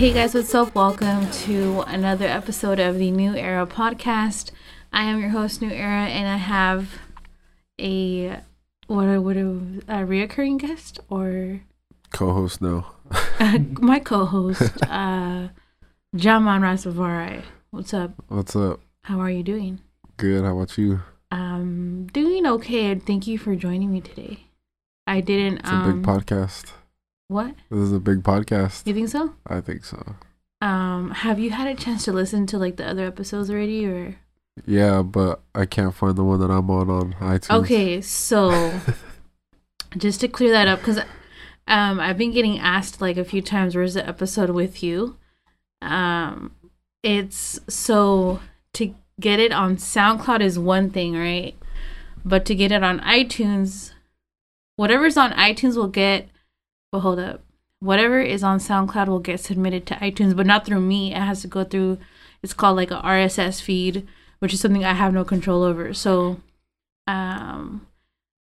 Hey guys, what's up? Welcome to another episode of the Neu Era podcast. I am your host, Neu Era, and I have a what a what a, a reoccurring guest or Co-host no. my co-host, uh, JahMan Rasavari. What's up? What's up? How are you doing? Good. How about you? Um, doing okay. Thank you for joining me today. I didn't. It's a um, big podcast. What? This is a big podcast. You think so? I think so. Um, have you had a chance to listen to like the other episodes already, or? Yeah, but I can't find the one that I'm on on iTunes. Okay, so just to clear that up, because um, I've been getting asked like a few times, "Where's the episode with you?" Um, it's so to get it on SoundCloud is one thing, right? But to get it on iTunes, whatever's on iTunes will get. Well, hold up. Whatever is on SoundCloud will get submitted to iTunes, but not through me. It has to go through. It's called like a RSS feed, which is something I have no control over. So, um,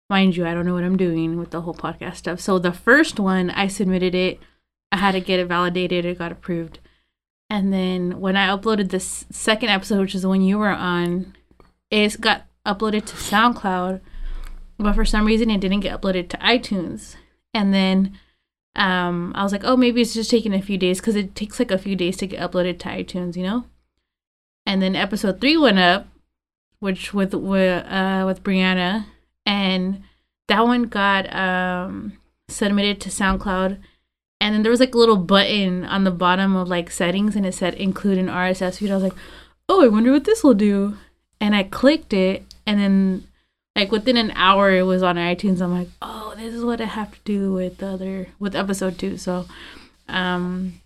mind you, I don't know what I'm doing with the whole podcast stuff. So the first one, I submitted it. I had to get it validated. It got approved. And then when I uploaded this second episode, which is the one you were on, it got uploaded to SoundCloud, but for some reason it didn't get uploaded to iTunes. And then um, I was like, oh, maybe it's just taking a few days because it takes like a few days to get uploaded to iTunes, you know. And then episode three went up, which with with uh, with Brianna, and that one got um, submitted to SoundCloud. And then there was like a little button on the bottom of like settings, and it said include an RSS feed. I was like, oh, I wonder what this will do. And I clicked it, and then like within an hour it was on iTunes. I'm like, oh, this is what I have to do with the other with episode two. So, um,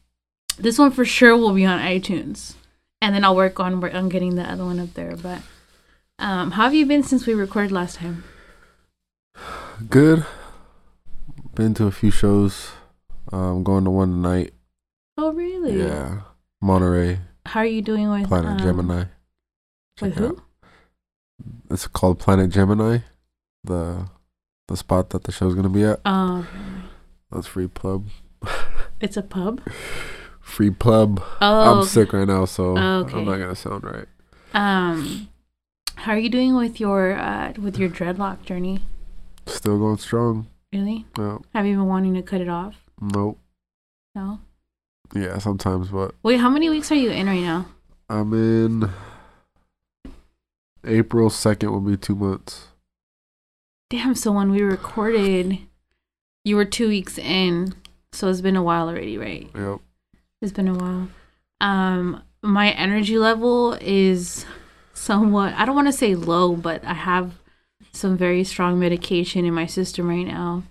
this one for sure will be on iTunes, and then I'll work on on getting the other one up there. But, um, how have you been since we recorded last time? Good. Been to a few shows. I'm going to one tonight. Oh, really? Yeah. Monterey, How are you doing with Planet um, Gemini. With Check it who? out. It's called Planet Gemini. The the spot that the show's gonna be at. Um, That's free pub. it's a pub. Free pub. Oh, I'm sick right now, so Okay. I'm not gonna sound right. Um, how are you doing with your uh with your dreadlock journey? Still going strong. Really? No, Have you been wanting to cut it off? nope. No. Yeah, sometimes, but Wait, how many weeks are you in right now? I'm in April 2nd will be two months. Damn. So when we recorded, you were two weeks in. So it's been a while already, right? Yep. It's been a while. Um, my energy level is somewhat. I don't want to say low, but I have some very strong medication in my system right now,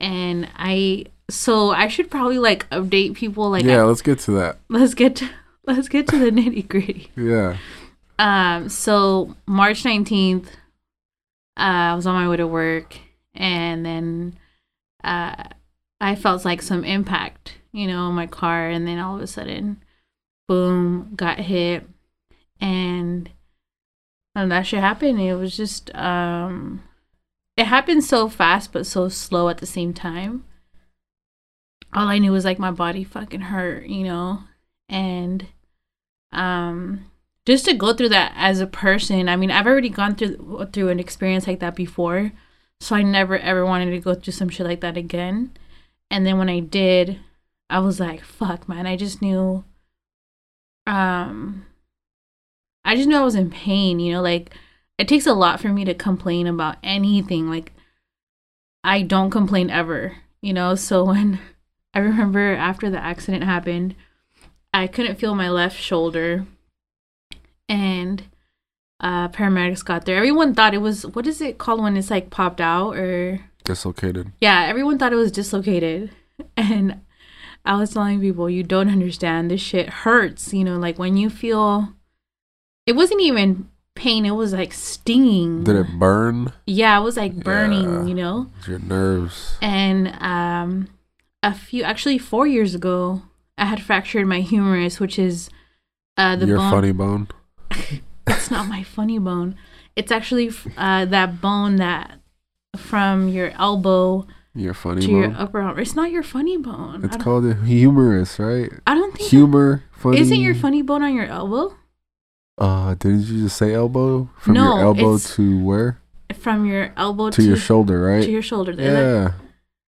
and I. So I should probably like update people. Like, yeah, I- let's get to that. let's get to, let's get to the nitty gritty. Yeah. Um, so March 19th, uh, I was on my way to work and then uh, I felt like some impact, you know, in my car. And then all of a sudden, boom, got hit. And, and that shit happened. It was just, um, it happened so fast, but so slow at the same time. All I knew was like my body fucking hurt, you know? And, um, just to go through that as a person i mean i've already gone through through an experience like that before so i never ever wanted to go through some shit like that again. And then when i did i was like fuck man i just knew um i just knew i was in pain you know like it takes a lot for me to complain about anything like i don't complain ever you know so when i remember after the accident happened i couldn't feel my left shoulder and uh paramedics got there everyone thought it was what is it called when it's like popped out or Dislocated. yeah everyone thought it was dislocated and i was telling people you don't understand this shit hurts you know like when you feel it wasn't even pain it was like stinging Did it burn? yeah it was like burning Yeah. you know It's your nerves. and um a few actually four years ago i had fractured my humerus which is uh the your bone funny bone. it's not my funny bone. It's actually uh, that bone that from your elbow Your funny to bone. your upper arm. It's not your funny bone. it's called a humerus, right? I don't think Humor, funny. isn't your funny bone on your elbow Uh, didn't you just say elbow? From No, your elbow to where? from your elbow To, your shoulder, right? to your shoulder. There. yeah.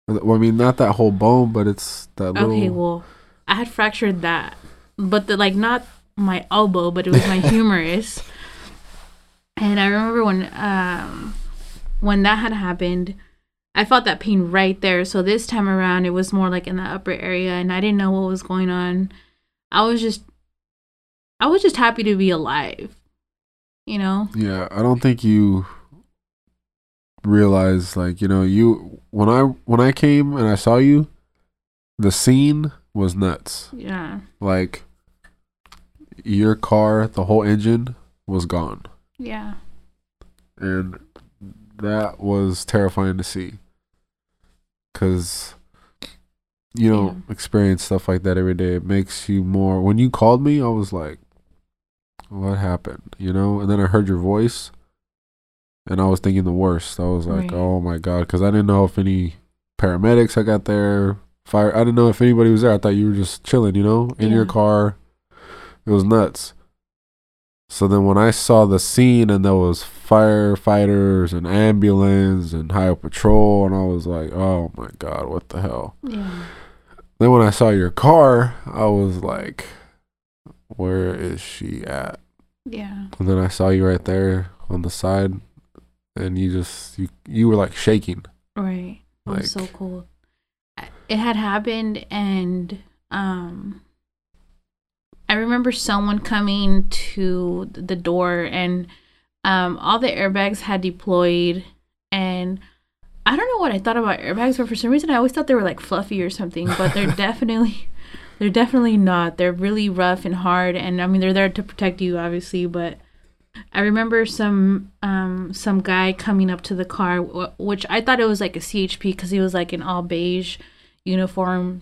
Well, I mean, not that whole bone, but it's that little. Okay, well, I had fractured that, but the like not my elbow, but it was my humerus. And I remember when um when that had happened, I felt that pain right there. So this time around, it was more like in the upper area, and I didn't know what was going on. I was just, I was just happy to be alive. You know? Yeah, I don't think you realize like you know you when I when I came and I saw you, the scene was nuts. Yeah. Like your car, the whole engine was gone, Yeah. and that was terrifying to see. Cause you don't experience stuff like that every day. It makes you more. When you called me, I was like, "What happened?" You know. And then I heard your voice, and I was thinking the worst. I was like, Right. "Oh my god," because I didn't know if any paramedics I got there, fire. I didn't know if anybody was there. I thought you were just chilling, you know, in your car. It was nuts. So then when I saw the scene and there was firefighters and ambulance and highway patrol and I was like, "Oh my god, what the hell?" Yeah. Then when I saw your car, I was like, "Where is she at?" Yeah. And then I saw you right there on the side and you just you you were like shaking. Right. It was so Like- cool. It had happened, and um, I remember someone coming to the door, and um, all the airbags had deployed, and I don't know what I thought about airbags, but for some reason I always thought they were like fluffy or something, but they're definitely. They're definitely not. They're really rough and hard, and I mean they're there to protect you, obviously. But I remember some um some guy coming up to the car, wh- which I thought it was like a CHP because he was like in all beige uniform,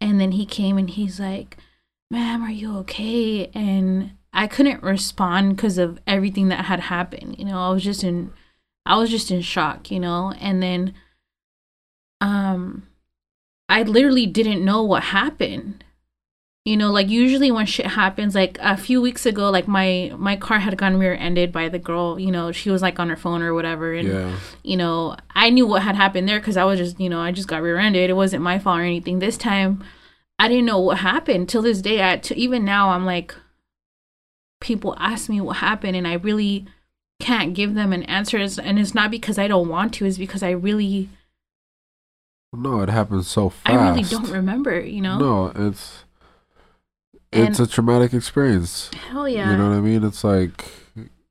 and then he came and he's like, "Ma'am, are you okay?" And I couldn't respond because of everything that had happened. You know, I was just in, I was just in shock. You know, and then, um, I literally didn't know what happened you know like usually when shit happens like a few weeks ago like my my car had gotten rear ended by the girl you know she was like on her phone or whatever and yeah. you know i knew what had happened there because i was just you know i just got rear ended it wasn't my fault or anything this time i didn't know what happened till this day I, to even now i'm like people ask me what happened and i really can't give them an answer and it's not because i don't want to it's because i really No, it happened so fast. i really don't remember you know No, it's And- it's a traumatic experience. hell yeah You know what I mean? It's like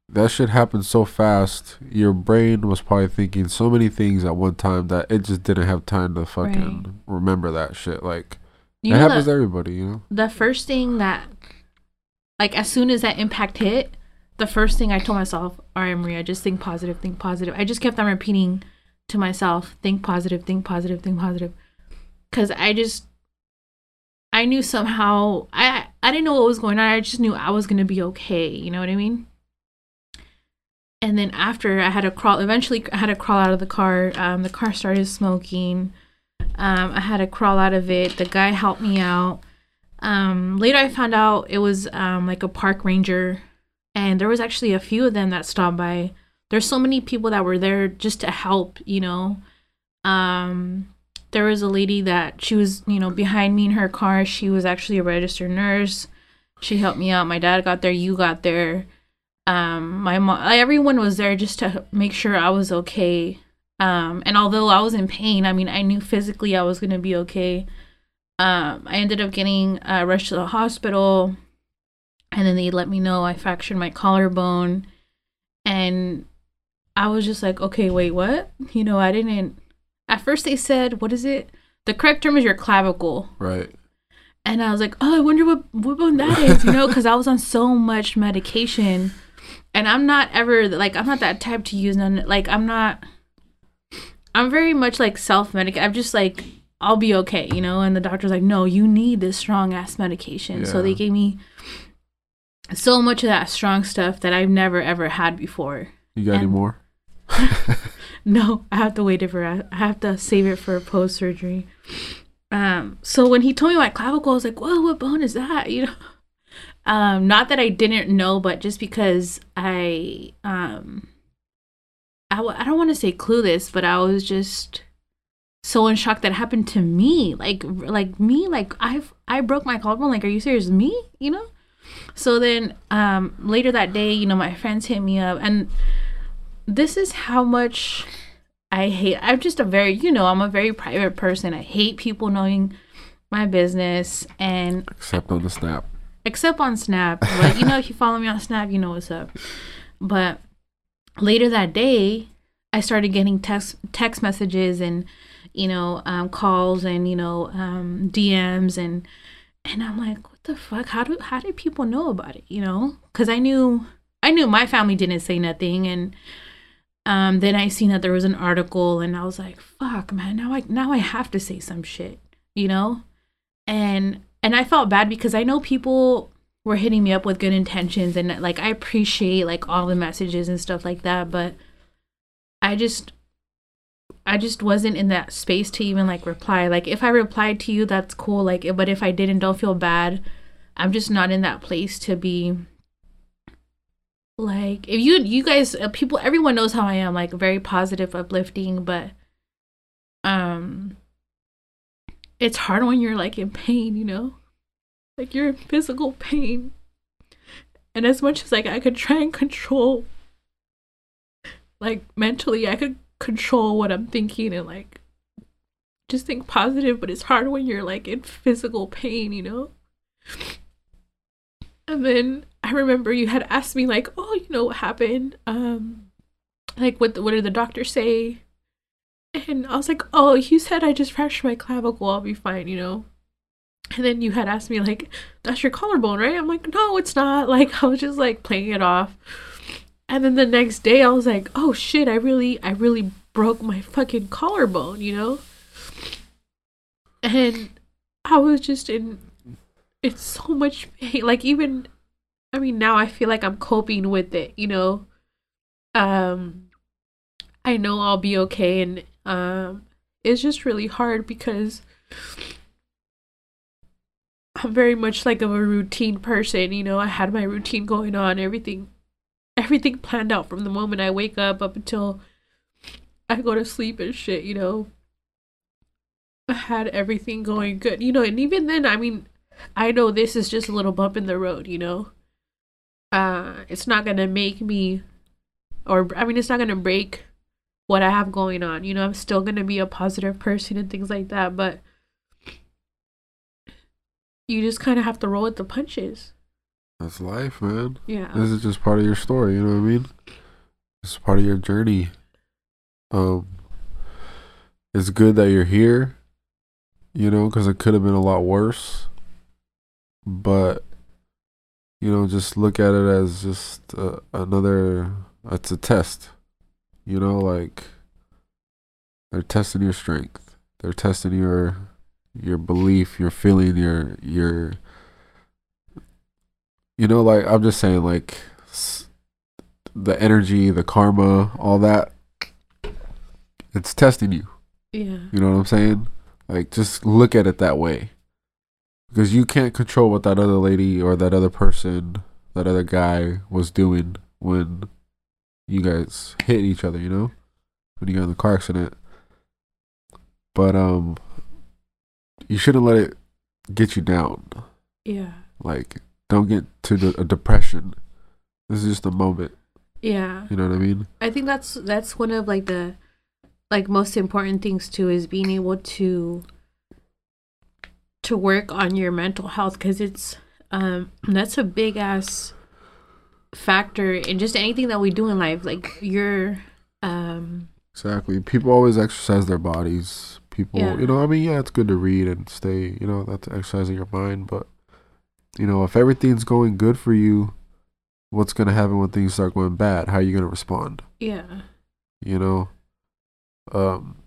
that shit happened so fast. Your brain was probably thinking so many things at one time that it just didn't have time to fucking remember that shit. Like you it know happens the- to everybody, you know. the first thing that like as soon as that impact hit the first thing i told myself all right maria just think positive think positive. I just kept on repeating to myself think positive think positive think positive. Because i just i knew somehow i i didn't know what was going on. I just knew i was gonna be okay you know what i mean? And then after i had to crawl eventually i had to crawl out of the car. Um, the car started smoking um, i had to crawl out of it the guy helped me out um, later I found out it was um, like a park ranger, and there was actually a few of them that stopped by. There's so many people that were there just to help, you know. Um, there was a lady that she was, you know, behind me in her car. She was actually a registered nurse. She helped me out. My dad got there. You got there. Um, my mom, everyone was there just to make sure I was okay. Um, and although I was in pain, I mean, I knew physically I was gonna be okay um, I ended up getting uh, rushed to the hospital, and then they let me know I fractured my collarbone, and I was just like, okay, wait, what? You know, I didn't. At first, they said, what is it? The correct term is your clavicle, Right. and I was like, oh, I wonder what what bone that is, you know, because I was on so much medication, and I'm not ever like I'm not that type to use none. Like I'm not. I'm very much like self medicate. I'm just like I'll be okay, you know. And the doctor's like, no, you need this strong ass medication. So they gave me so much of that strong stuff that I've never ever had before. You got any more? no, I have to wait it for I have to save it for post surgery. Um, so when he told me my clavicle, I was like, "Whoa, what bone is that?" You know, um, not that I didn't know, but just because I um, I w- I don't want to say clueless, but I was just so in shock that happened to me. Like like me, like I've I broke my collarbone. Like, are you serious? Me? You know? So then um later that day, you know, my friends hit me up and this is how much I hate I'm just a very you know, I'm a very private person. I hate people knowing my business and except on the snap. Except on Snap. But you know, if you follow me on Snap, you know what's up. But later that day, I started getting text text messages and you know, um, calls and you know, um, DMs and and I'm like, what the fuck? How do how did people know about it? You know, because I knew I knew my family didn't say nothing, and um, then I seen that there was an article, and I was like, fuck, man, now I now I have to say some shit, you know, and and I felt bad because I know people were hitting me up with good intentions, and like I appreciate like all the messages and stuff like that, but I just I just wasn't in that space to even like reply. Like if I replied to you, that's cool. Like but if I didn't, don't feel bad. I'm just not in that place to be like if you you guys uh, people everyone knows how I am like very positive uplifting but um it's hard when you're like in pain, you know? Like you're in physical pain. And as much as like I could try and control like mentally I could control what I'm thinking and like just think positive, but it's hard when you're like in physical pain, you know? And then I remember you had asked me like, "Oh, you know what happened? Um like what the, what did the doctor say?" And I was like, "Oh, you said I just fractured my clavicle. I'll be fine, you know." And then you had asked me like, "That's your collarbone, right?" I'm like, "No, it's not." Like I was just like playing it off. And then the next day I was like, "Oh shit, I really I really broke my fucking collarbone, you know?" And I was just in it's so much pain. Like even I mean now I feel like I'm coping with it, you know. Um I know I'll be okay and um it's just really hard because I'm very much like of a routine person, you know. I had my routine going on, everything everything planned out from the moment I wake up up until I go to sleep and shit, you know. I had everything going good, you know, and even then, I mean, I know this is just a little bump in the road, you know. Uh, it's not gonna make me, or I mean, it's not gonna break what I have going on. You know, I'm still gonna be a positive person and things like that, but you just kind of have to roll with the punches. That's life, man. Yeah. This is just part of your story. You know what I mean? It's part of your journey. Um, it's good that you're here. You know, because it could have been a lot worse. But you know, just look at it as just uh, another. It's a test. You know, like they're testing your strength. They're testing your your belief, your feeling, your your. You know, like I'm just saying, like the energy, the karma, all that. It's testing you. Yeah. You know what I'm saying? Like, just look at it that way. Because you can't control what that other lady or that other person, that other guy was doing when you guys hit each other, you know? When you got in the car accident. But, um, you shouldn't let it get you down. Yeah. Like, don't get to the, a depression. This is just a moment. Yeah. You know what I mean? I think that's that's one of like the like most important things too is being able to to work on your mental health because it's um that's a big ass factor in just anything that we do in life like your um exactly people always exercise their bodies people Yeah. you know i mean yeah it's good to read and stay you know that's exercising your mind but you know if everything's going good for you what's going to happen when things start going bad? How are you going to respond? Yeah. You know? Um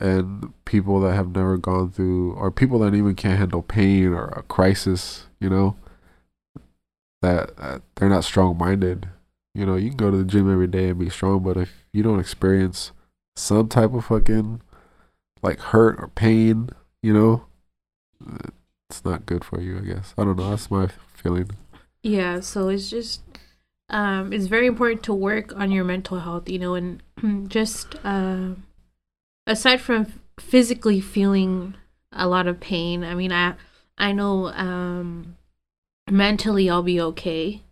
and people that have never gone through or people that even can't handle pain or a crisis you know? That, that they're not strong minded You know, you can go to the gym every day and be strong, but if you don't experience some type of fucking like hurt or pain, you know, it's not good for you, I guess. I don't know. That's my feeling. Yeah, so it's just um it's very important to work on your mental health, you know, and just uh aside from physically feeling a lot of pain, I mean, I I know um mentally I'll be okay.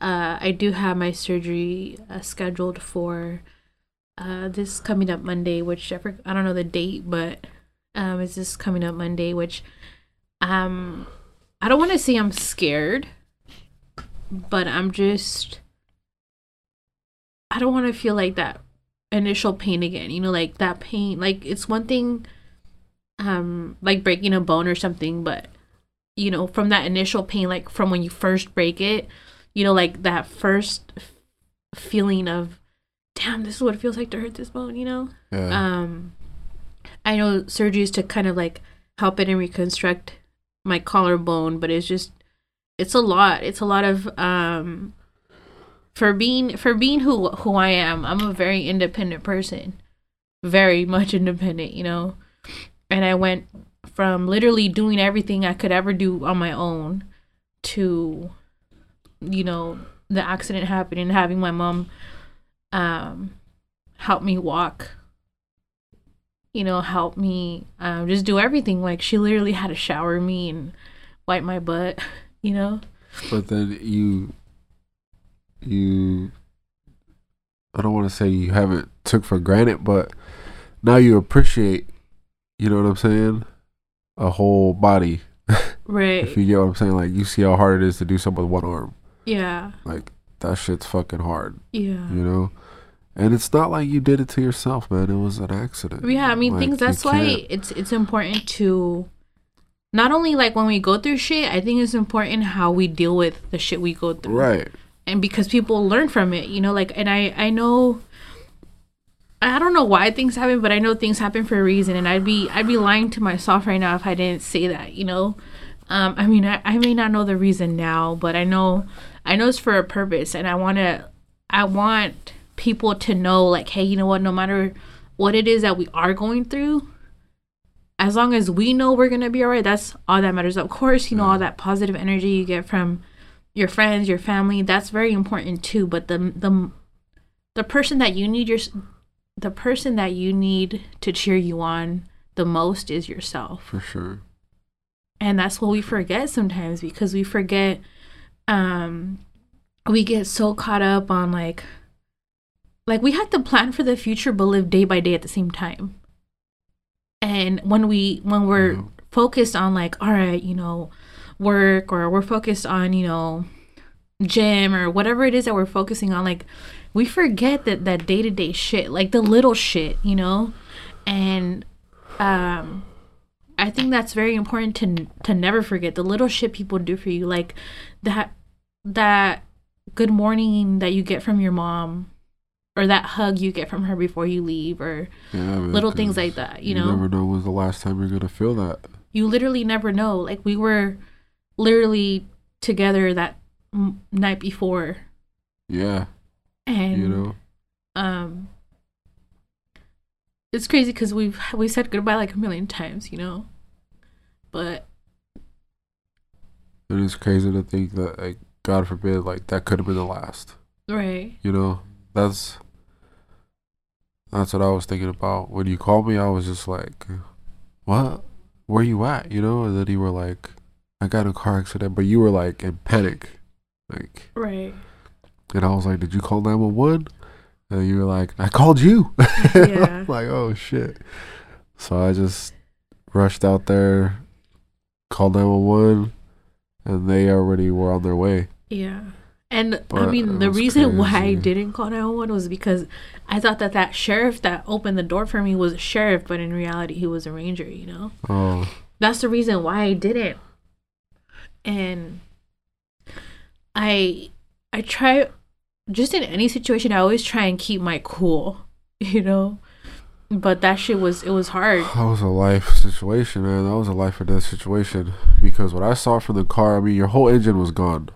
Uh I do have my surgery uh, scheduled for uh this coming up Monday, which I, I don't know the date, but um it's this coming up Monday, which um I don't want to say I'm scared, but I'm just I don't want to feel like that initial pain again. You know, like that pain. Like it's one thing, um, like breaking a bone or something, but you know, from that initial pain, like from when you first break it, you know, like that first feeling of, damn, this is what it feels like to hurt this bone. You know, Yeah. um, I know surgeries to kind of like help it and reconstruct my collarbone, but it's just it's a lot. It's a lot of um for being for being who who I am. I'm a very independent person. Very much independent, you know. And I went from literally doing everything I could ever do on my own to you know, the accident happened and having my mom um help me walk you know, help me um, just do everything. Like she literally had to shower me and wipe my butt, you know. But then you, you, I don't want to say you haven't took for granted, but now you appreciate, you know what I'm saying, a whole body. Right. If you get what I'm saying, like you see how hard it is to do something with one arm. yeah. Like that shit's fucking hard, Yeah. you know. And it's not like you did it to yourself, man. It was an accident. Yeah, I mean Like, things that's why it's it's important to not only like when we go through shit, I think it's important how we deal with the shit we go through. Right. And because people learn from it, you know, like and I I know I don't know why things happen, but I know things happen for a reason and I'd be I'd be lying to myself right now if I didn't say that, you know. Um I mean I, I may not know the reason now, but I know I know it's for a purpose and I wanna I want people to know like, hey, you know what, no matter what it is that we are going through, as long as we know we're gonna be alright, that's all that matters. Of course, you know, all that positive energy you get from your friends, your family, that's very important too. But the the the person that you need your the person that you need to cheer you on the most is yourself. For sure. And that's what we forget sometimes because we forget um we get so caught up on like like we have to plan for the future but live day by day at the same time. And when we when we're Mhm. focused on like all right, you know, work or we're focused on, you know, gym or whatever it is that we're focusing on like we forget that that day-to-day shit, like the little shit, you know? And um I think that's very important to to never forget the little shit people do for you, like that that good morning that you get from your mom, or that hug you get from her before you leave, or Yeah. little things like that. You, You know, never know when's the last time you're gonna feel that. you literally never know. Like we were literally together that m- night before, Yeah. and You know. um, it's crazy because we've we said goodbye like a million times, you know, but it's crazy to think that, like, God forbid, like that could have been the last. right, You know, that's that's what I was thinking about when you called me. I was just like, "What? Where you at?" You know, and then you were like, "I got a car accident," but you were like in panic, like, right, and I was like, "Did you call nine one one?" And you were like, "I called you." Yeah. Like, oh shit. So I just rushed out there, called nine one one, and they already were on their way. yeah. And I mean, the reason why I didn't call 911 was because I thought that that sheriff that opened the door for me was a sheriff, but in reality, he was a ranger, you know? Oh, that's the reason why I didn't. And I I try just in any situation I always try and keep my cool, you know? But that shit was it was hard. that was a life situation, man. That was a life or death situation. Because what I saw from the car, I mean, your whole engine was gone.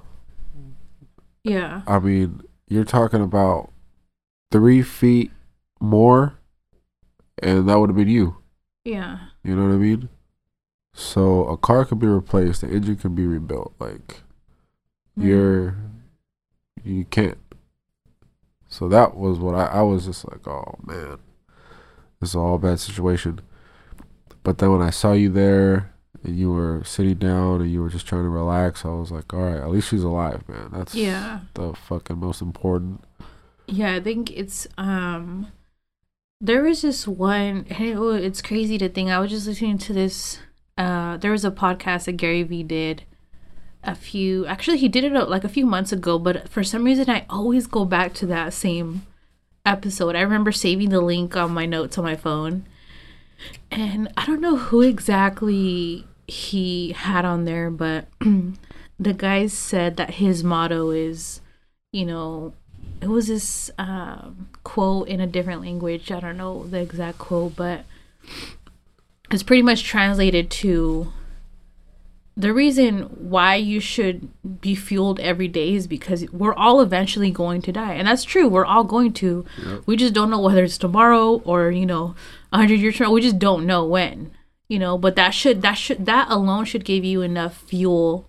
Yeah. I mean, you're talking about three feet more, and that would have been you. Yeah. You know what I mean? So a car could be replaced, the engine can be rebuilt. Like you're, you can't. So that was what I, I was just like, oh man, this is all a bad situation. But then when I saw you there and you were sitting down and you were just trying to relax, I was like, all right, at least she's alive, man. That's Yeah. the fucking most important. Yeah, I think it's um there was this one and it, wa- it's crazy to think I was just listening to this uh there was a podcast that Gary Vee did a few actually he did it uh, like a few months ago but for some reason I always go back to that same episode. I remember saving the link on my notes on my phone. And I don't know who exactly he had on there, but the guy said that his motto is, you know, it was this um, quote in a different language. I don't know the exact quote, but it's pretty much translated to the reason why you should be fueled every day is because we're all eventually going to die. And that's true. We're all going to. Yep. We just don't know whether it's tomorrow or, you know, a hundred years from. We just don't know when. You know, but that should that should that alone should give you enough fuel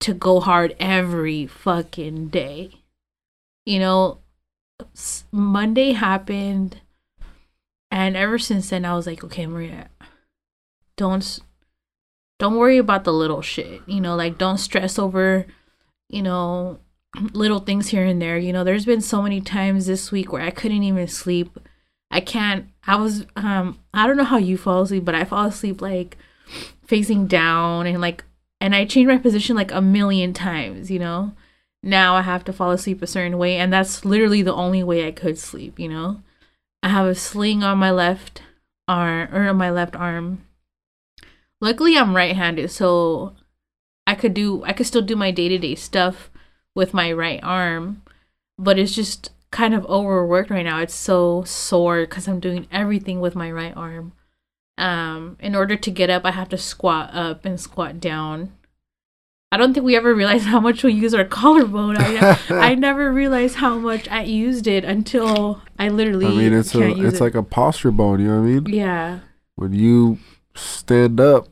to go hard every fucking day. You know, Monday happened and ever since then I was like, okay, Maria, don't don't worry about the little shit. You know, like don't stress over, you know, little things here and there. You know, there's been so many times this week where I couldn't even sleep. I can't I was um I don't know how you fall asleep, but I fall asleep like facing down and like and I changed my position like a million times, you know. Now I have to fall asleep a certain way and that's literally the only way I could sleep, you know. I have a sling on my left arm or on my left arm. Luckily I'm right-handed, so I could do I could still do my day-to-day stuff with my right arm, but it's just kind of overworked right now. It's so sore cuz I'm doing everything with my right arm. Um in order to get up, I have to squat up and squat down. I don't think we ever realized how much we use our collarbone. I, I never realized how much I used it until I literally I mean, it's a it's it. like a posture bone. You know what I mean? yeah. When you stand up,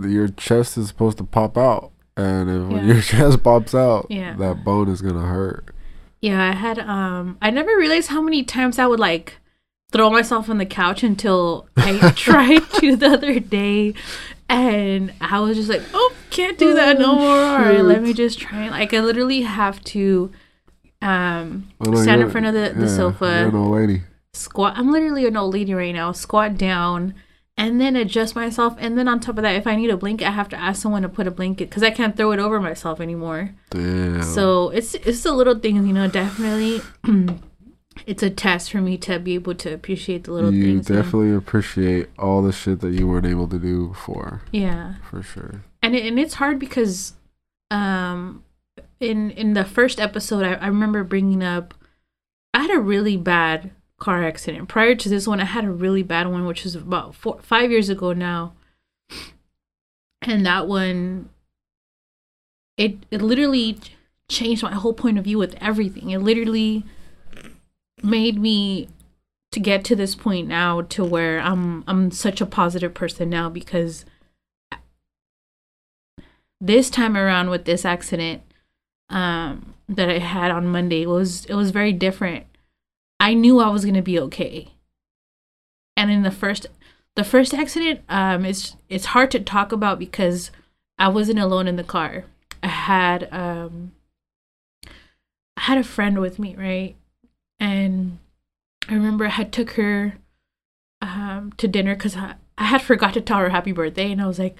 your chest is supposed to pop out, and if when your chest pops out, Yeah. that bone is gonna hurt. Yeah, I had um I never realized how many times I would like throw myself on the couch until I tried to the other day and I was just like, "Oh, can't do that no more." All right, let me just try. Like I literally have to um Oh, no, stand in front of the, the yeah, sofa, You're an old lady. squat. I'm literally an old lady right now. Squat down and then adjust myself and then on top of that if I need a blanket, I have to ask someone to put a blanket cuz I can't throw it over myself anymore. Damn. So it's it's the little things, you know. Definitely, it's a test for me to be able to appreciate the little you things. you definitely appreciate all the shit that you weren't able to do before, yeah, for sure. and it, and it's hard because, um, in in the first episode, I, I remember bringing up, I had a really bad car accident. Prior to this one, I had a really bad one, which was about four five years ago now. And that one, it it literally changed my whole point of view with everything. It literally made me to get to this point now to where I'm I'm such a positive person now because this time around with this accident um that I had on Monday was it was very different. I knew I was to be okay. And in the first the first accident um it's it's hard to talk about because I wasn't alone in the car. I had um I had a friend with me, right? And I remember I had took her um to dinner cuz I, I had forgot to tell her happy birthday and I was like,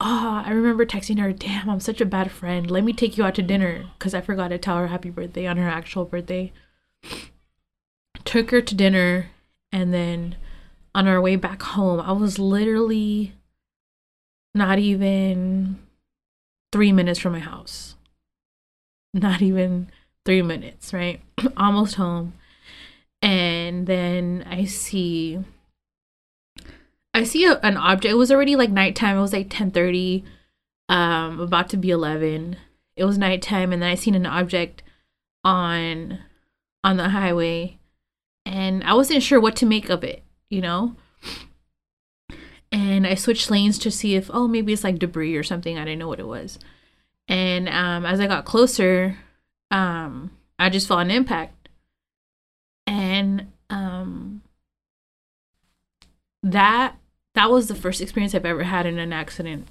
"Oh, I remember texting her, "Damn, I'm such a bad friend. Let me take you out to dinner cuz I forgot to tell her happy birthday on her actual birthday." Took her to dinner and then on our way back home, I was literally not even 3 minutes from my house. Not even 3 minutes, right? Almost home. And then I see I see a, an object. It was already like nighttime. It was like 10:30 um about to be 11. It was nighttime and then I seen an object on on the highway and I wasn't sure what to make of it, you know? And I switched lanes to see if, oh, maybe it's like debris or something. I didn't know what it was. And um, as I got closer, um, I just felt an impact. And um, that that was the first experience I've ever had in an accident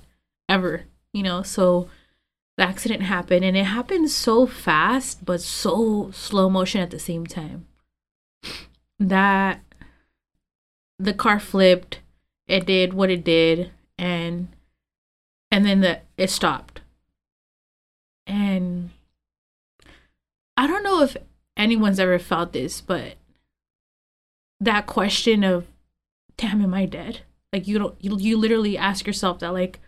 ever, you know. So the accident happened and it happened so fast but so slow motion at the same time. That the car flipped, it did what it did and and then the it stopped. And I don't know if anyone's ever felt this, but that question of damn am I dead? Like you don't you, you literally ask yourself that like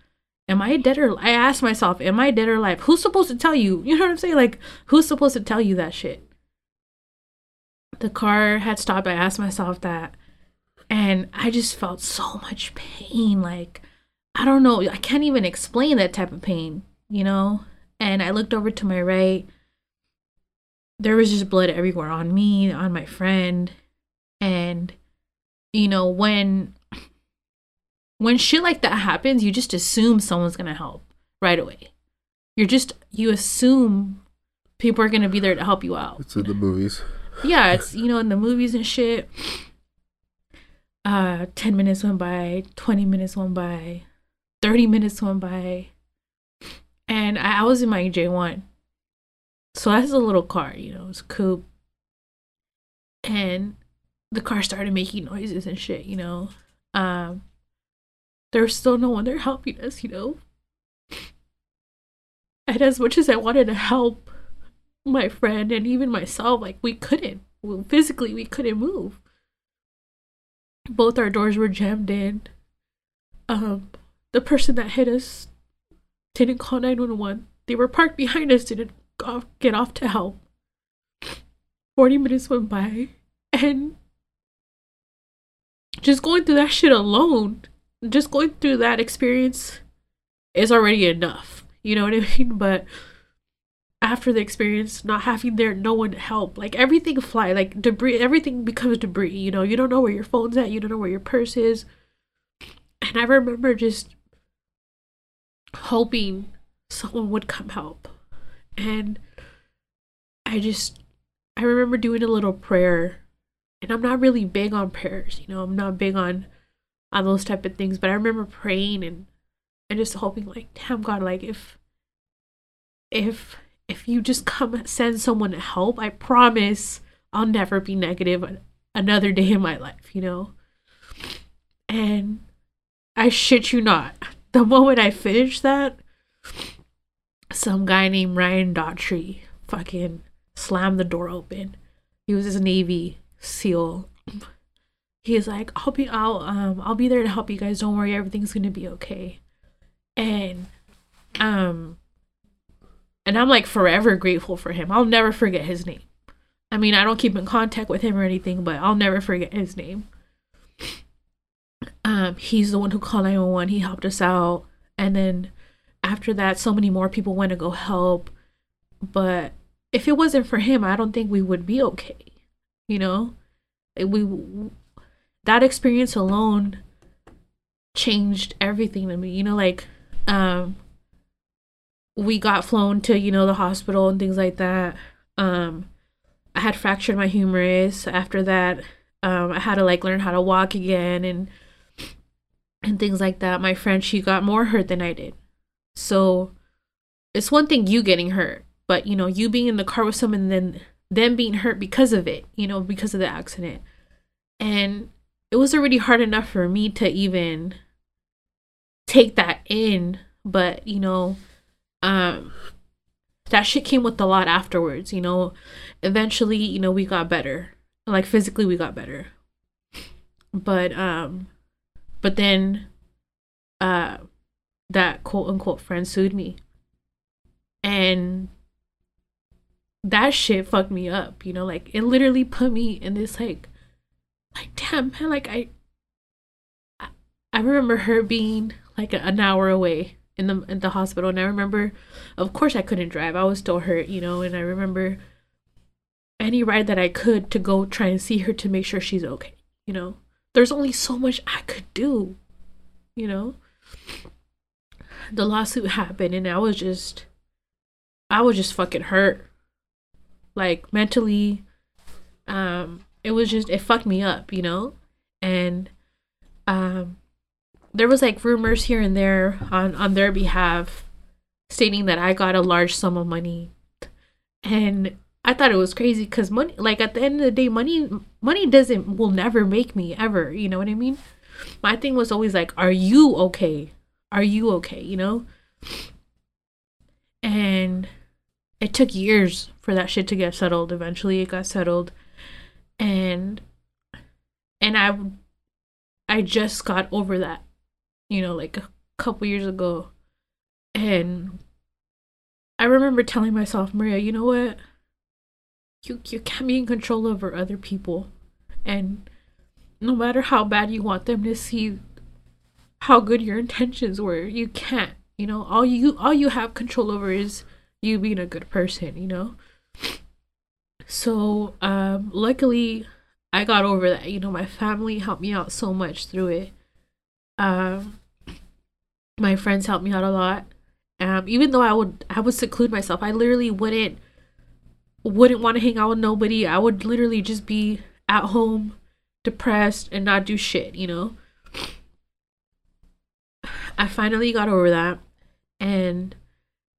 am I dead or I ask myself, am I dead or alive? Who's supposed to tell you? You know what I'm saying? Like who's supposed to tell you that shit? The car had stopped. I asked myself that and I just felt so much pain like I don't know, I can't even explain that type of pain, you know? And I looked over to my right. There was just blood everywhere on me, on my friend. And you know, when when shit like that happens, you just assume someone's gonna help right away. You're just you assume people are gonna be there to help you out. It's in the movies. Yeah, it's you know in the movies and shit. Uh, ten minutes went by, twenty minutes went by, thirty minutes went by, and I, I was in my J one. So that's a little car, you know, it's coupe, and the car started making noises and shit, you know. Um, there's still no one there helping us, you know. And as much as I wanted to help my friend and even myself, like we couldn't. Well, physically, we couldn't move. Both our doors were jammed in. Um, the person that hit us didn't call 911. They were parked behind us, didn't get off to help. 40 minutes went by, and just going through that shit alone just going through that experience is already enough. You know what I mean? But after the experience, not having there no one to help, like everything fly, like debris, everything becomes debris. You know, you don't know where your phone's at, you don't know where your purse is. And I remember just hoping someone would come help. And I just, I remember doing a little prayer. And I'm not really big on prayers, you know, I'm not big on on those type of things. But I remember praying and and just hoping like, damn God, like if if if you just come send someone to help, I promise I'll never be negative another day in my life, you know? And I shit you not. The moment I finished that, some guy named Ryan Daughtry fucking slammed the door open. He was his Navy SEAL he's like, I'll be I'll um I'll be there to help you guys. Don't worry, everything's gonna be okay. And um and I'm like forever grateful for him. I'll never forget his name. I mean, I don't keep in contact with him or anything, but I'll never forget his name. Um, he's the one who called 911. He helped us out. And then after that, so many more people went to go help. But if it wasn't for him, I don't think we would be okay. You know, we that experience alone changed everything to me. You know, like um we got flown to, you know, the hospital and things like that. Um I had fractured my humerus. After that, um I had to like learn how to walk again and and things like that. My friend, she got more hurt than I did. So it's one thing you getting hurt, but you know, you being in the car with someone and then them being hurt because of it, you know, because of the accident. And it was already hard enough for me to even take that in but you know um that shit came with a lot afterwards you know? Eventually you know we got better. Like physically we got better. But um but then uh that quote unquote friend sued me. And that shit fucked me up you know? Like it literally put me in this like like damn man like i i remember her being like an hour away in the in the hospital and i remember of course i couldn't drive i was still hurt you know and i remember any ride that I could to go try and see her to make sure she's okay. You know, there's only so much I could do. You know, the lawsuit happened, and I was just, I was just fucking hurt, like mentally. Um, it was just it fucked me up, you know, and um, there was like rumors here and there on on their behalf, stating that I got a large sum of money, and I thought it was crazy because money, like at the end of the day, money, money doesn't, will never make me ever. You know what I mean? My thing was always like, are you okay? Are you okay? You know? And it took years for that shit to get settled. Eventually it got settled. And, and I, I just got over that, you know, like a couple years ago. And I remember telling myself, Maria, you know what? you you can't be in control over other people. And no matter how bad you want them to see how good your intentions were you can't you know. All you all you have control over is you being a good person you know? So um luckily i got over that. You know my family helped me out so much through it. Um my friends helped me out a lot um even though i would i would seclude myself i literally wouldn't wouldn't want to hang out with nobody. I would literally just be at home, depressed, and not do shit, you know? I finally got over that and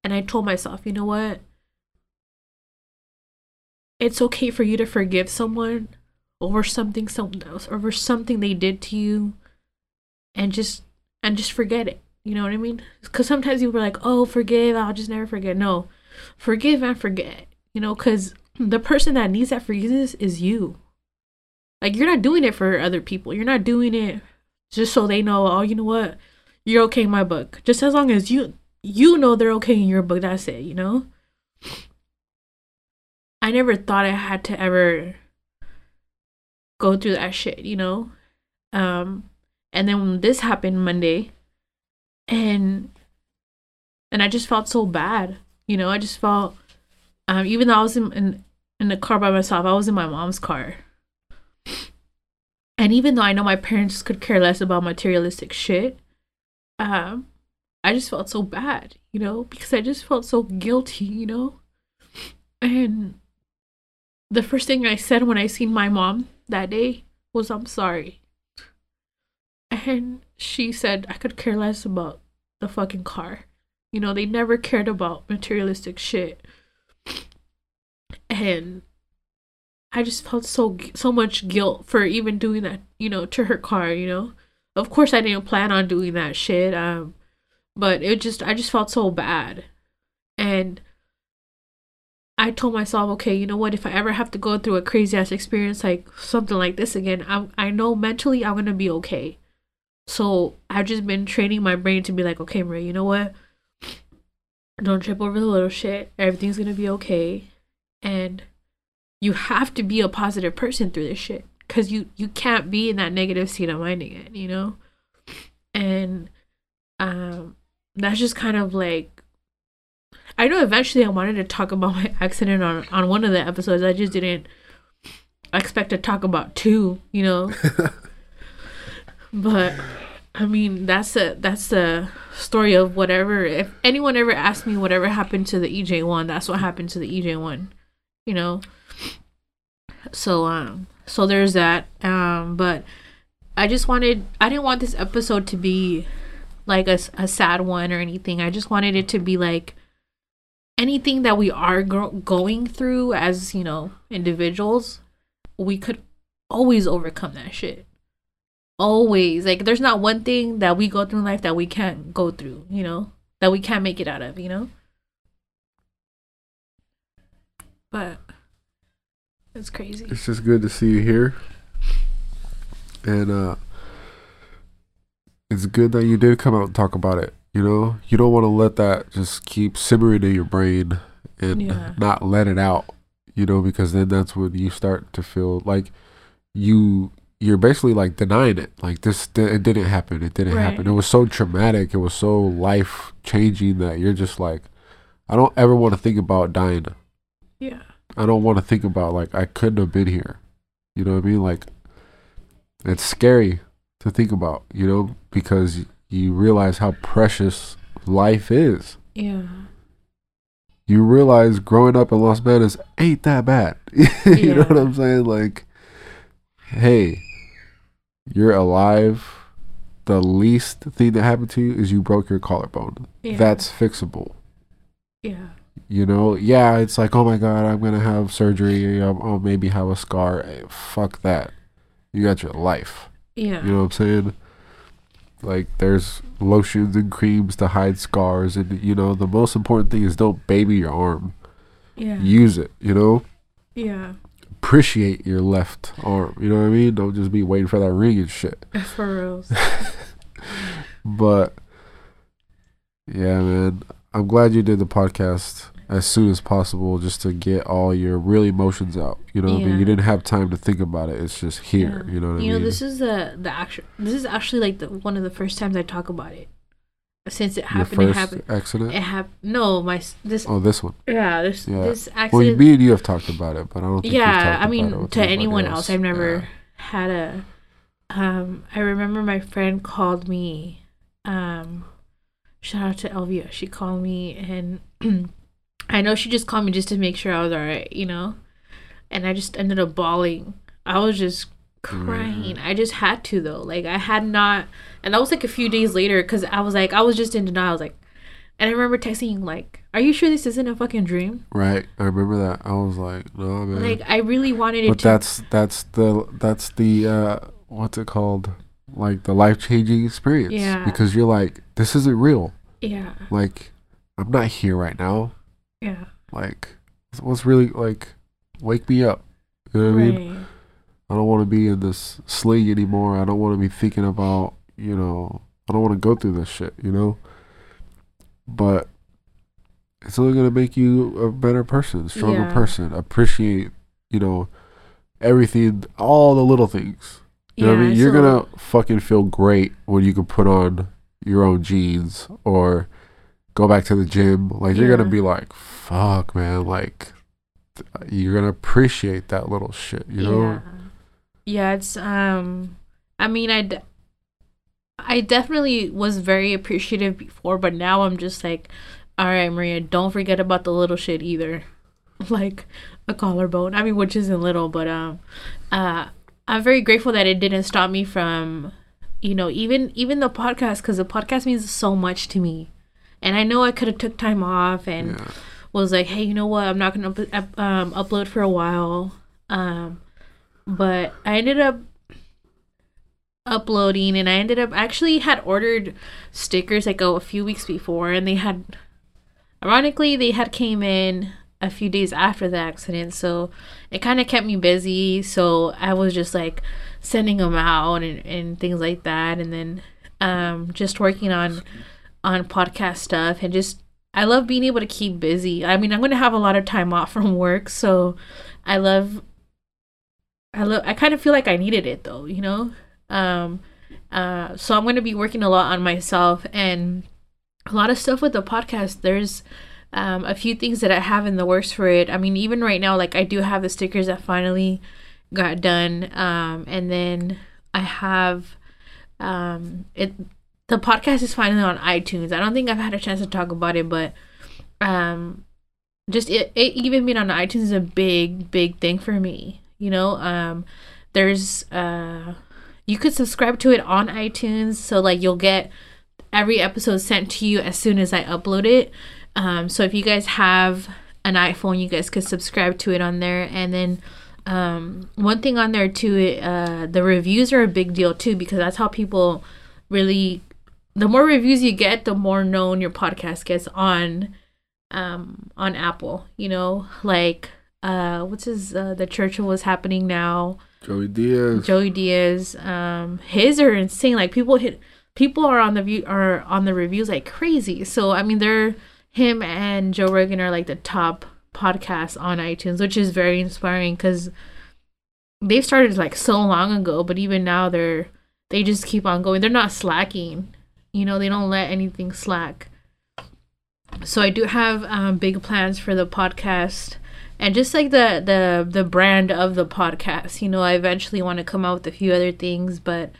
and I told myself, you know what? It's okay for you to forgive someone over something someone else over something they did to you and just and just forget it. You know what I mean? Cuz sometimes people are like, "Oh, forgive, I'll just never forget." No. Forgive and forget you know, because the person that needs that forgiveness is you. Like, you're not doing it for other people. You're not doing it just so they know, oh, you know what? You're okay in my book. Just as long as you you know they're okay in your book, that's it, you know? I never thought I had to ever go through that shit, you know? Um and then when this happened Monday and and I just felt so bad. You know, I just felt um, even though I was in, in in the car by myself, I was in my mom's car. And even though I know my parents could care less about materialistic shit, um, I just felt so bad, you know, because I just felt so guilty, you know. And the first thing I said when I seen my mom that day was, "I'm sorry." And she said I could care less about the fucking car. You know, they never cared about materialistic shit and I just felt so so much guilt for even doing that, you know, to her car, you know. Of course I didn't plan on doing that shit, um but it just I just felt so bad. And I told myself, okay, you know what, if I ever have to go through a crazy ass experience like something like this again, I I know mentally I'm to be okay. So, I've just been training my brain to be like, okay, Maria, you know what? Don't trip over the little shit. Everything's to be okay. And you have to be a positive person through this shit. Because you you can't be in that negative state of mind again you know? And um that's just kind of like i know eventually i wanted to talk about my accident on on one of the episodes. I just didn't expect to talk about two you know but i mean that's the that's the story of whatever if anyone ever asked me whatever happened to the ej1 that's what happened to the ej1 you know. So um so there's that. Um but I just wanted I didn't want this episode to be like a, a sad one or anything. I just wanted it to be like anything that we are go- going through as, you know, individuals, we could always overcome that shit. Always. Like there's not one thing that we go through in life that we can't go through, you know? That we can't make it out of, you know? but it's crazy. It's just good to see you here. And uh it's good that you did come out and talk about it. You know, you don't want to let that just keep simmering in your brain and yeah. not let it out. You know, because then that's when you start to feel like you you're basically like denying it. Like this, it didn't happen. It didn't right. happen. It was so traumatic. It was so life changing that you're just like, I don't ever want to think about dying. Yeah. I don't want to think about like I couldn't have been here. You know what I mean? Like it's scary to think about, you know, because you realize how precious life is. Yeah. You realize growing up in Los Banos ain't that bad. you Yeah. know what I'm saying? Like, hey, you're alive. The least thing that happened to you is you broke your collarbone. Yeah. That's fixable. yeah. You know, yeah, it's like, oh my god, I'm gonna have surgery. I'll, I'll maybe have a scar. Eh, fuck that. You got your life. Yeah. You know what I'm saying? Like, there's lotions and creams to hide scars, and you know, the most important thing is don't baby your arm. Yeah. Use it. You know, Yeah. Appreciate your left arm. You know what I mean? Don't just be waiting for that ring and shit. For reals. But yeah, man, I'm glad you did the podcast as soon as possible just to get all your real emotions out. You know what I mean? You didn't have time to think about it. It's just here. Yeah. You know what you I know, mean? this is the the actual. This is actually like the one of the first times I talk about it. Since it Your happened, it first happened. accident? It happened. No, my this. Oh, this one. Yeah, this Yeah. this Well, accident. me and you have talked about it, but I don't think. yeah, talked I it mean, to anyone else, I've never had a. Um, I remember my friend called me. Um, shout out to Elvia. She called me, and I know she just called me just to make sure I was alright, you know. And I just ended up bawling. I was just crying. I just had to though. Like I had not, and that was like a few days later because I was like, I was just in denial. I was like, and I remember texting you like, "Are you sure this isn't a fucking dream?" Right, I remember that. I was like, no, man. Like I really wanted it but to. that's that's the that's the uh what's it called? Like the life changing experience. Yeah. Because you're like, this isn't real. yeah, Like, I'm not here right now. yeah. Like, what's really like? Wake me up. You know what I mean? I don't want to be in this sling anymore. I don't want to be thinking about, you know, I don't want to go through this shit, you know? But it's only going to make you a better person, stronger Yeah. person. Appreciate, you know, everything, all the little things. You know what I mean? You're going to fucking feel great when you can put on your own jeans or go back to the gym. Like, you're going to be like, fuck, man. Like, th- you're going to appreciate that little shit, you know? Yeah. Yeah, it's um I mean I d- I definitely was very appreciative before, but now I'm just like all right, Maria, don't forget about the little shit either. Like a collarbone. I mean, which isn't little, but um uh I'm very grateful that it didn't stop me from you know, even even the podcast cuz the podcast means so much to me. And I know I could have took time off and Yeah. was like, hey, you know what? I'm not gonna up- um, upload for a while. Um, but I ended up uploading, and I ended up actually had ordered stickers like a few weeks before, and they had, ironically, they had came in a few days after the accident, so it kind of kept me busy. So I was just like sending them out and, and things like that, and then um, just working on on podcast stuff and just I love being able to keep busy. I mean, I'm to have a lot of time off from work, so I love I love I kind of feel like I needed it though, you know? Um uh so I'm going to be working a lot on myself and a lot of stuff with the podcast. There's um a few things that I have in the works for it. I mean, even right now like I do have the stickers that finally got done um and then I have um it the podcast is finally on iTunes. I don't think I've had a chance to talk about it, but um just it, it even being on iTunes is a big big thing for me. You know, um there's uh you could subscribe to it on iTunes so like you'll get every episode sent to you as soon as I upload it. Um so if you guys have an iPhone, you guys could subscribe to it on there. And then um one thing on there too uh the reviews are a big deal too because that's how people really the more reviews you get the more known your podcast gets on um on apple you know? Like uh what's his uh the Church of What's Happening Now Joey Diaz. joey diaz um his are insane. Like people hit people are on the view are on the reviews like crazy. So i mean they're him and joe rogan are like the top podcasts on itunes which is very inspiring because they've started like so long ago but even now they're they just keep on going. They're not slacking you know they don't let anything slack. So i do have um, big plans for the podcast and just like the the the brand of the podcast you know i eventually want to come out with a few other things but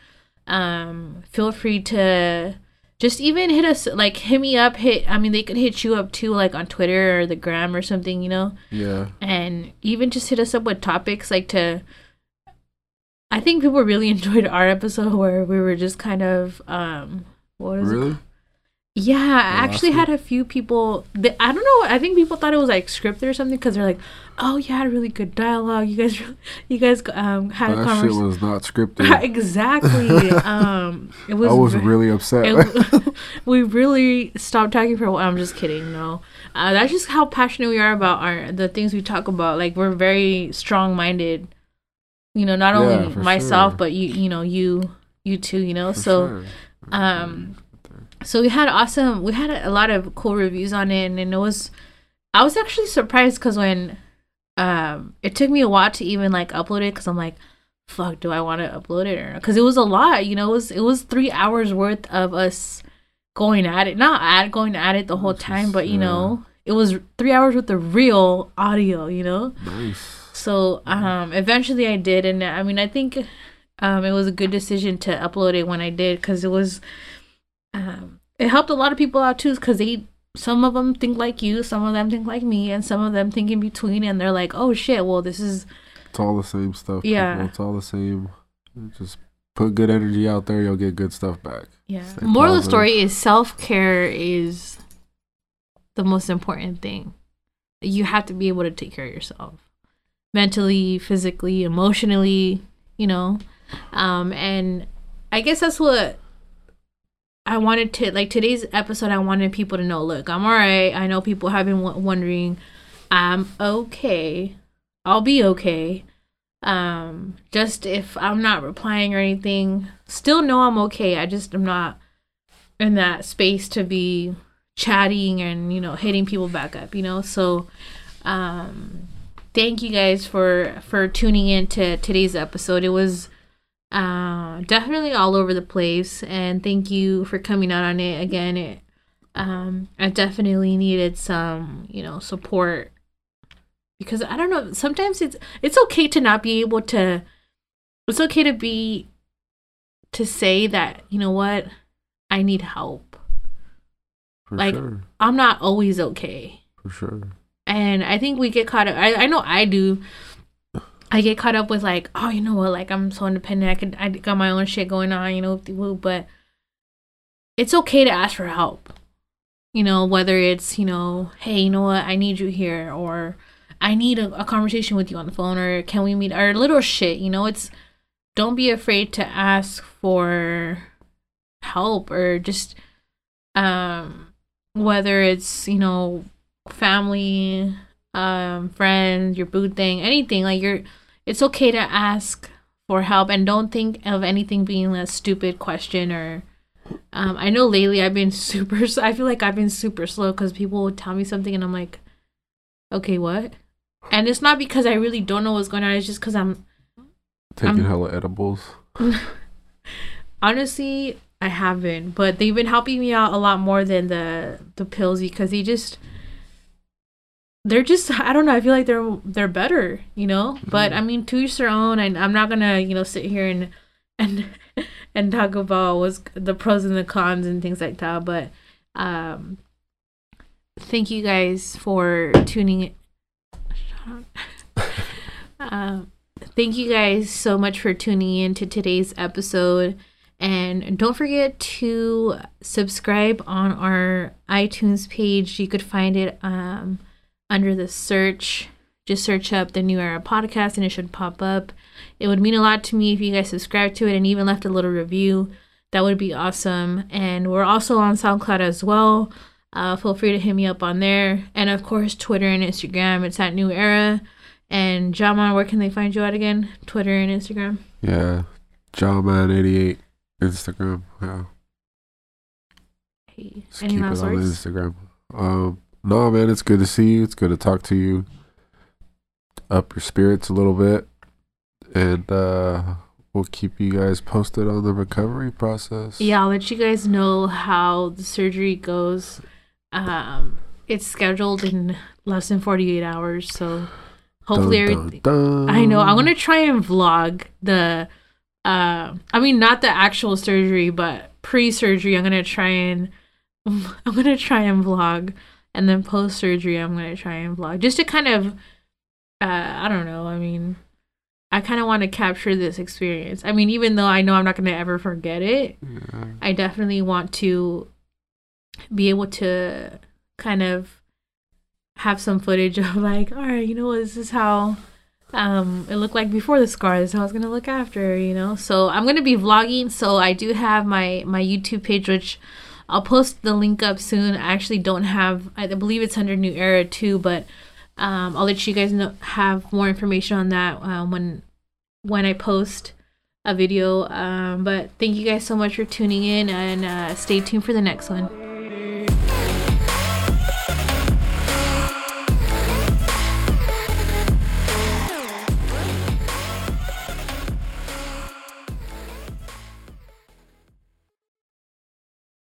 um feel free to just even hit us like hit me up hit i mean they could hit you up too like on twitter or the gram or something you know Yeah. and even just hit us up with topics like to i think people really enjoyed our episode where we were just kind of um what was it Really? Yeah, I actually had a few people. That, I don't know. I think people thought it was like scripted or something because they're like, "Oh, you had a really good dialogue. You guys, you guys um had a That shit conversation." was not scripted. exactly. um, it was. I was ve- really upset. it- we really stopped talking for a while. I'm just kidding. No, uh, that's just how passionate we are about our the things we talk about. Like we're very strong minded. You know, not Yeah, only myself, sure. but you. You know, you. You too. You know, For so sure. um so we had awesome we had a lot of cool reviews on it and it was i was actually surprised because when um it took me a while to even like upload it because i'm like fuck do i want to upload it or because it was a lot you know it was it was three hours worth of us going at it not at going at it the whole time but you know it was three hours worth of real audio you know? Nice. so um eventually I did and I mean I think um it was a good decision to upload it when I did cuz it was um it helped a lot of people out too cuz they some of them think like you, some of them think like me and some of them think in between and they're like, "Oh shit, well this is It's all the same stuff. Yeah. people. It's all the same. Just put good energy out there, you'll get good stuff back. yeah." Stay Moral of the story is self-care is the most important thing. You have to be able to take care of yourself. Mentally, physically, emotionally, you know. Um and I guess that's what I wanted to like today's episode. I wanted people to know. Look, I'm all right. I know people have been w- wondering. I'm okay. I'll be okay. Um, just if I'm not replying or anything, still know I'm okay. I just am not in that space to be chatting and you know hitting people back up. You know, so um, thank you guys for for tuning in to today's episode. It was uh definitely all over the place and thank you for coming out on it again it um i definitely needed some you know support because i don't know sometimes it's it's okay to not be able to it's okay to be to say that you know what i need help For Like- sure. i'm not always okay For sure. and I think we get caught up. I, I know I do. I get caught up with like, oh, you know what? Like I'm so independent. I could I got my own shit going on. You know, but it's okay to ask for help. You know, whether it's you know, hey, you know what? I need you here, or I need a, a conversation with you on the phone, or can we meet? Or little shit. You know, it's don't be afraid to ask for help or just um whether it's you know family, um, friends, your boo thing, anything like you're it's okay to ask for help and don't think of anything being a stupid question or um, I know lately I've been super I feel like I've been super slow because people would tell me something and I'm like, okay, what? And it's not because I really don't know what's going on. It's just because I'm Taking I'm- hella edibles. honestly I haven't, but they've been helping me out a lot more than the the pills because they just they're just I don't know I feel like they're they're better you know? But I mean to each their own and I'm not gonna you know sit here and and and talk about what's the pros and the cons and things like that but um thank you guys for tuning in. Um thank you guys so much for tuning in to today's episode. And don't forget to subscribe on our iTunes page. You could find it um, under the search. Just search up the Neu Era podcast and it should pop up. It would mean a lot to me if you guys subscribe to it and even left a little review. That would be awesome. And we're also on SoundCloud as well. Uh, feel free to hit me up on there. And of course, Twitter and Instagram. It's at Neu Era. And JahMan, where can they find you at again? Twitter and Instagram. Yeah. JahMan88. Instagram. Yeah. Hey, Just any keep it on words? Instagram. Um, no, man, it's good to see you. It's good to talk to you. Up your spirits a little bit, and uh, we'll keep you guys posted on the recovery process. Yeah, I'll let you guys know how the surgery goes. Um, it's scheduled in less than 48 hours, so hopefully everything. I know. I'm gonna try and vlog the. Uh, I mean, not the actual surgery, but pre-surgery. I'm gonna try and. I'm gonna try and vlog, and then post-surgery, I'm gonna try and vlog just to kind of. Uh, I don't know. I mean, I kind of want to capture this experience. I mean, even though I know I'm not gonna ever forget it, Yeah. I definitely want to be able to kind of have some footage of like, all right, you know, what, this is how um it looked like before the scar. This is how it's gonna look after, you know. So I'm gonna be vlogging. So I do have my my YouTube page, which I'll post the link up soon. I actually don't have. I believe it's under Neu Era too, but um, I'll let you guys know have more information on that um, when when I post a video. Um, but thank you guys so much for tuning in and uh, stay tuned for the next one.